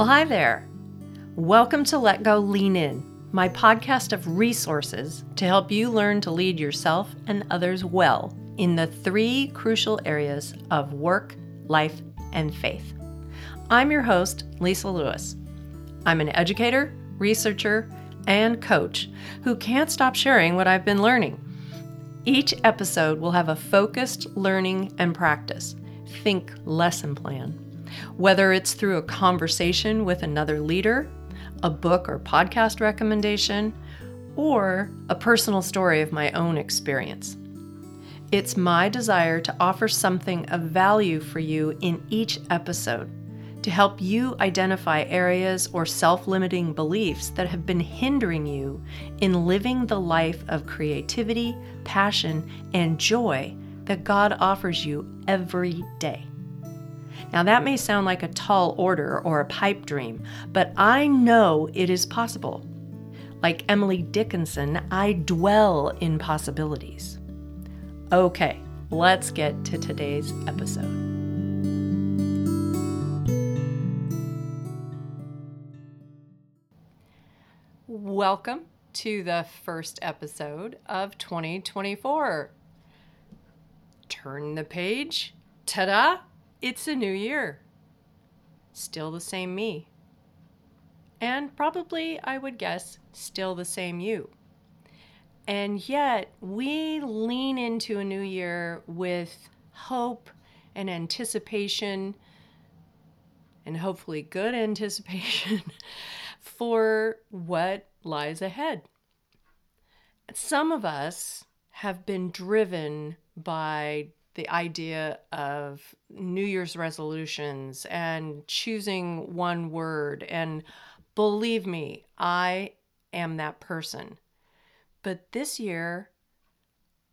Well, hi there. Welcome to Let Go Lean In, my podcast of resources to help you learn to lead yourself and others well in the three crucial areas of work, life, and faith. I'm your host, Lisa Lewis. I'm an educator, researcher, and coach who can't stop sharing what I've been learning. Each episode will have a focused learning and practice. Think lesson plan. Whether it's through a conversation with another leader, a book or podcast recommendation, or a personal story of my own experience. It's my desire to offer something of value for you in each episode to help you identify areas or self limiting beliefs that have been hindering you in living the life of creativity, passion, and joy that God offers you every day. Now, that may sound like a tall order or a pipe dream, but I know it is possible. Like Emily Dickinson, I dwell in possibilities. Okay, let's get to today's episode. Welcome to the first episode of 2024. Turn the page. Ta da! It's a new year. Still the same me. And probably, I would guess, still the same you. And yet, we lean into a new year with hope and anticipation, and hopefully good anticipation for what lies ahead. Some of us have been driven by the idea of New Year's resolutions and choosing one word. And believe me, I am that person. But this year,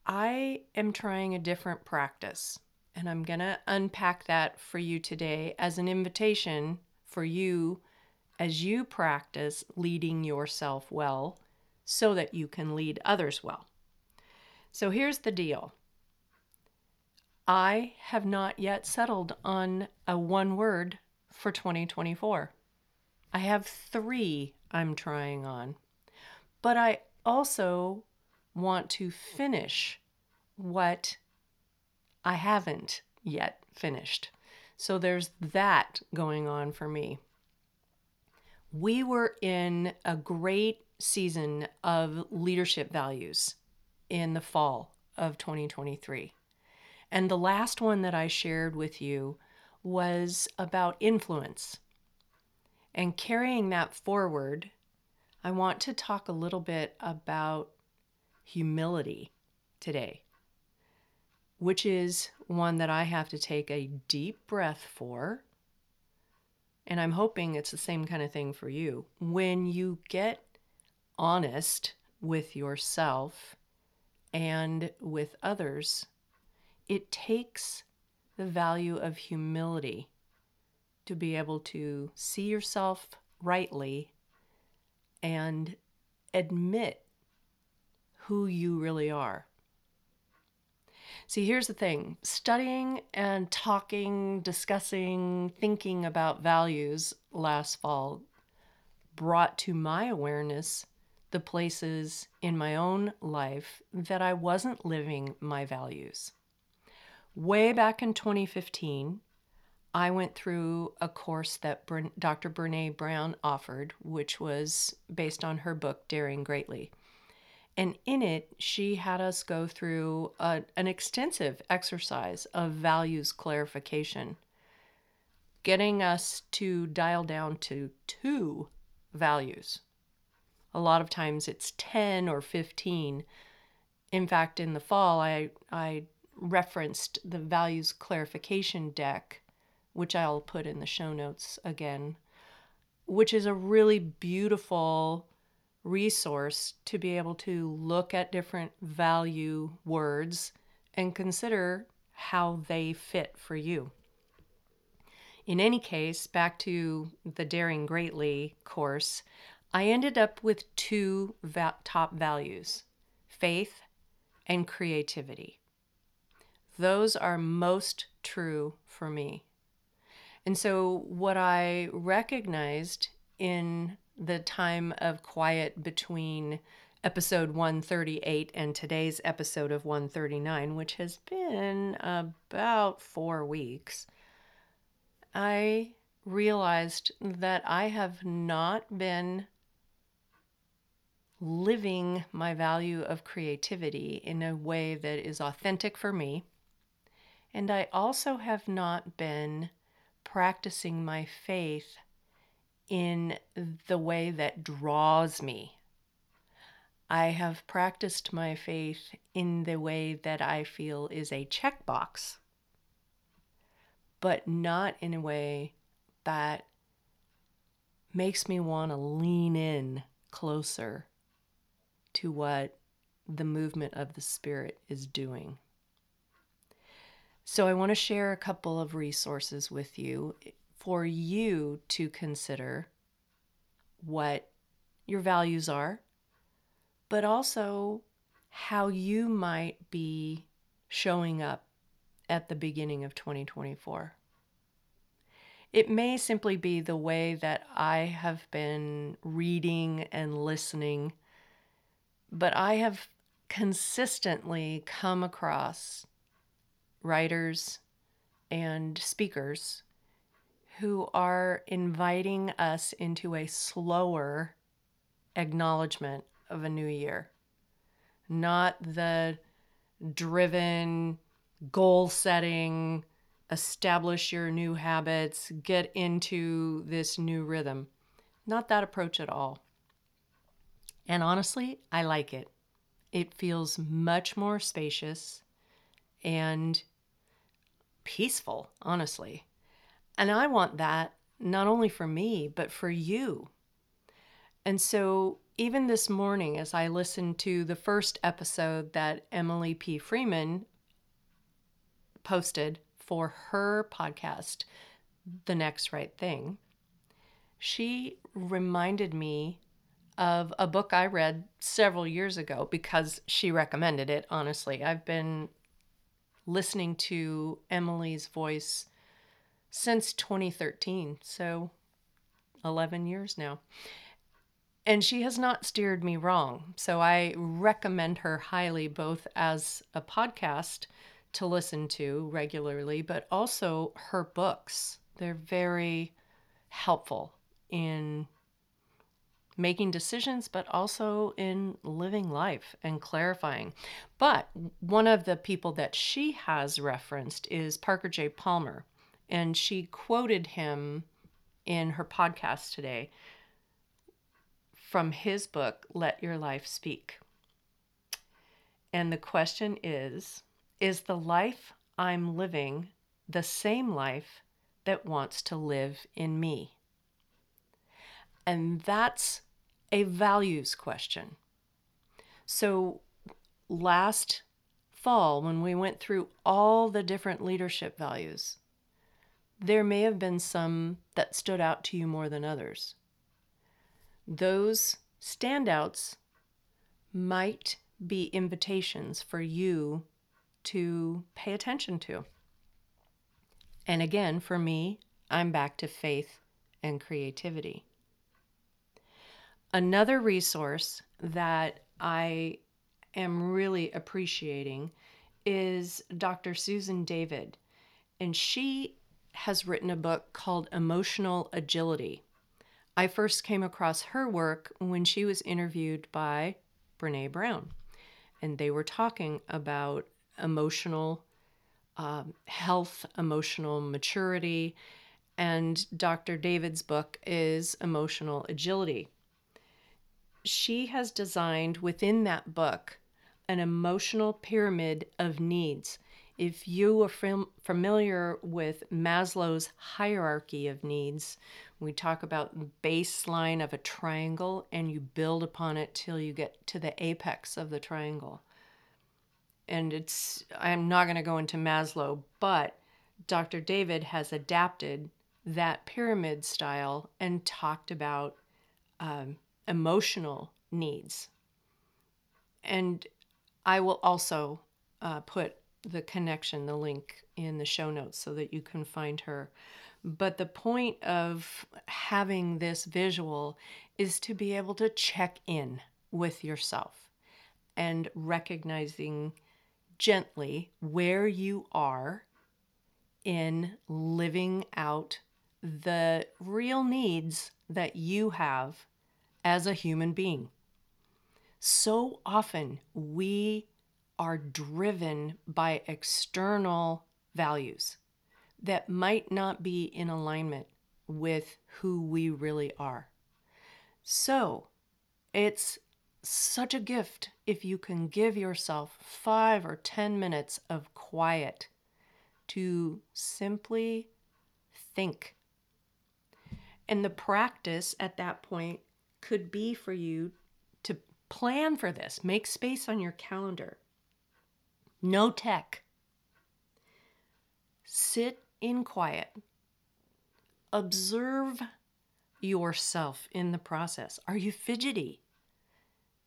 I am trying a different practice. And I'm going to unpack that for you today as an invitation for you as you practice leading yourself well so that you can lead others well. So here's the deal I have not yet settled on a one word for 2024. I have three I'm trying on, but I also want to finish what I haven't yet finished. So there's that going on for me. We were in a great season of leadership values in the fall of 2023. And the last one that I shared with you was about influence. And carrying that forward, I want to talk a little bit about humility today, which is one that I have to take a deep breath for. And I'm hoping it's the same kind of thing for you. When you get honest with yourself and with others, it takes the value of humility to be able to see yourself rightly and admit who you really are. See, here's the thing studying and talking, discussing, thinking about values last fall brought to my awareness the places in my own life that I wasn't living my values. Way back in 2015, I went through a course that Dr. Brene Brown offered, which was based on her book, Daring Greatly. And in it, she had us go through a, an extensive exercise of values clarification, getting us to dial down to two values. A lot of times it's 10 or 15. In fact, in the fall, I, I referenced the values clarification deck, which I'll put in the show notes again, which is a really beautiful resource to be able to look at different value words and consider how they fit for you. In any case, back to the Daring Greatly course, I ended up with two va- top values faith and creativity. Those are most true for me. And so, what I recognized in the time of quiet between episode 138 and today's episode of 139, which has been about four weeks, I realized that I have not been living my value of creativity in a way that is authentic for me. And I also have not been practicing my faith in the way that draws me. I have practiced my faith in the way that I feel is a checkbox, but not in a way that makes me want to lean in closer to what the movement of the Spirit is doing. So, I want to share a couple of resources with you eh, for you to consider what your values are, but also how you might be showing up at the beginning of 2024. It may simply be the way that I have been reading and listening but I have consistently come across writers and speakers who are inviting us into a slower acknowledgement of a new year, not the driven, goal setting, establish your new habits, get into this new rhythm. Not that approach at all. And honestly, I like it. It feels much more spacious and peaceful, honestly. And I want that not only for me, but for you. And so, even this morning, as I listened to the first episode that Emily P. Freeman posted for her podcast, The Next Right Thing, she reminded me of a book I read several years ago because she recommended it, honestly. I've been listening to Emily's voice since 2013, so 11 years now. And she has not steered me wrong. So I recommend her highly, both as a podcast to listen to regularly, but also her books. They're very helpful in making decisions, but also in living life and clarifying. But one of the people that she has referenced is Parker J. Palmer, and she quoted him in her podcast today from his book, Let Your Life Speak. And the question is Is the life I'm living the same life that wants to live in me? And that's a values question. So last fall, when we went through all the different leadership values, there may have been some that stood out to you more than others. Those standouts might be invitations for you to pay attention to. And again, for me, I'm back to faith and creativity. Another resource that I am really appreciating is Dr. Susan David, and she has written a book called Emotional Agility. I first came across her work when she was interviewed by Brene Brown, and they were talking about emotional um, health, emotional maturity, and Dr. David's book is Emotional Agility she has designed within that book an emotional pyramid of needs. If you are fam- familiar with Maslow's hierarchy of needs, we talk about the baseline of a triangle and you build upon it till you get to the apex of the triangle. And it's I'm not going to go into Maslow, but Dr. David has adapted that pyramid style and talked about um, emotional needs. And I will also uh, put the connection, the link in the show notes so that you can find her. But the point of having this visual is to be able to check in with yourself and recognizing gently where you are in living out the real needs that you have as a human being. So often we are driven by external values that might not be in alignment with who we really are. So it's such a gift if you can give yourself five or 10 minutes of quiet to simply think. And the practice at that point could be for you to plan for this, make space on your calendar. No tech. Sit in quiet. Observe yourself in the process. Are you fidgety?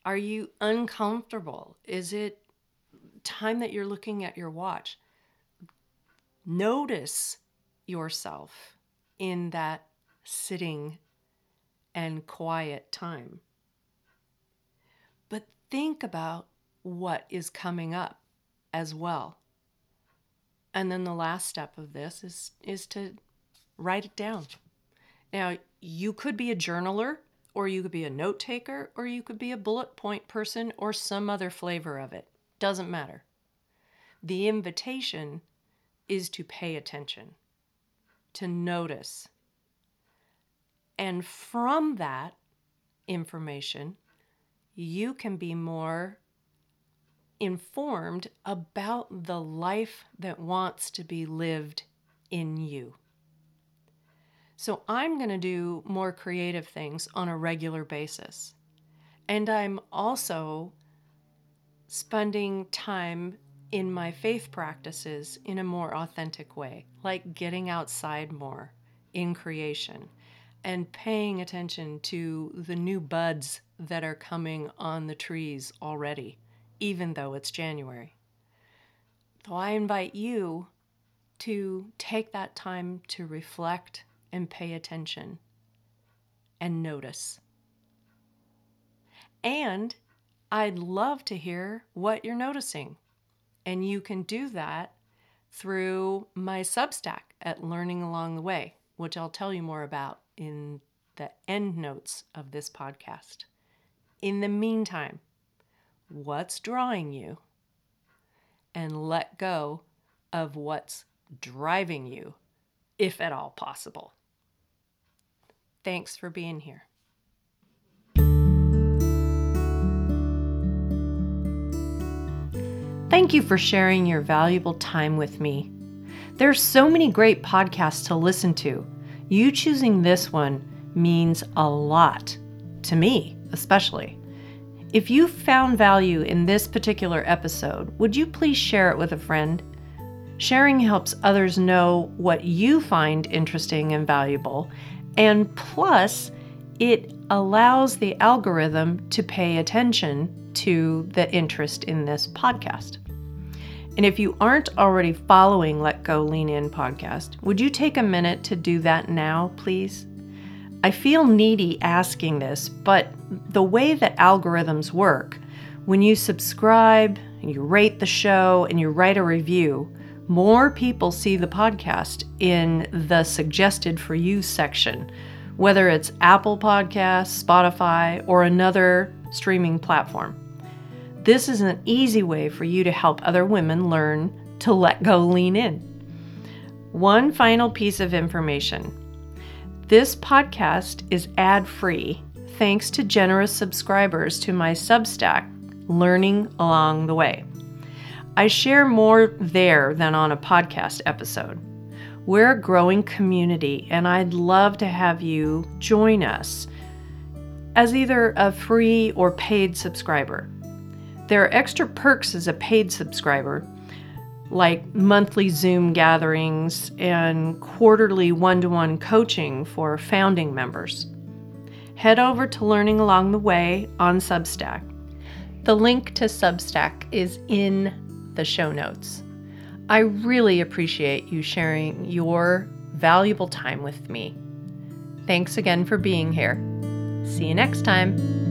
Are you uncomfortable? Is it time that you're looking at your watch? Notice yourself in that sitting and quiet time. But think about what is coming up as well. And then the last step of this is is to write it down. Now, you could be a journaler or you could be a note taker, or you could be a bullet point person, or some other flavor of it. Doesn't matter. The invitation is to pay attention, to notice. And from that information, you can be more informed about the life that wants to be lived in you. So I'm going to do more creative things on a regular basis. And I'm also spending time in my faith practices in a more authentic way, like getting outside more in creation and paying attention to the new buds that are coming on the trees already, even though it's January. So I invite you to take that time to reflect and pay attention and notice. And I'd love to hear what you're noticing. And you can do that through my Substack at Learning Along the Way, which I'll tell you more about in the end notes of this podcast. In the meantime, what's drawing you? And let go of what's driving you, if at all possible. Thanks for being here. Thank you for sharing your valuable time with me. There's so many great podcasts to listen to. You choosing this one means a lot to me, especially. If you found value in this particular episode, would you please share it with a friend? Sharing helps others know what you find interesting and valuable, and plus, it allows the algorithm to pay attention to the interest in this podcast. And if you aren't already following Let Go Lean In podcast, would you take a minute to do that now, please? I feel needy asking this, but the way that algorithms work, when you subscribe, you rate the show, and you write a review, more people see the podcast in the suggested for you section, whether it's Apple Podcasts, Spotify, or another streaming platform. This is an easy way for you to help other women learn to let go lean in. One final piece of information this podcast is ad free thanks to generous subscribers to my Substack, Learning Along the Way. I share more there than on a podcast episode. We're a growing community, and I'd love to have you join us as either a free or paid subscriber. There are extra perks as a paid subscriber, like monthly Zoom gatherings and quarterly one to one coaching for founding members. Head over to Learning Along the Way on Substack. The link to Substack is in the show notes. I really appreciate you sharing your valuable time with me. Thanks again for being here. See you next time.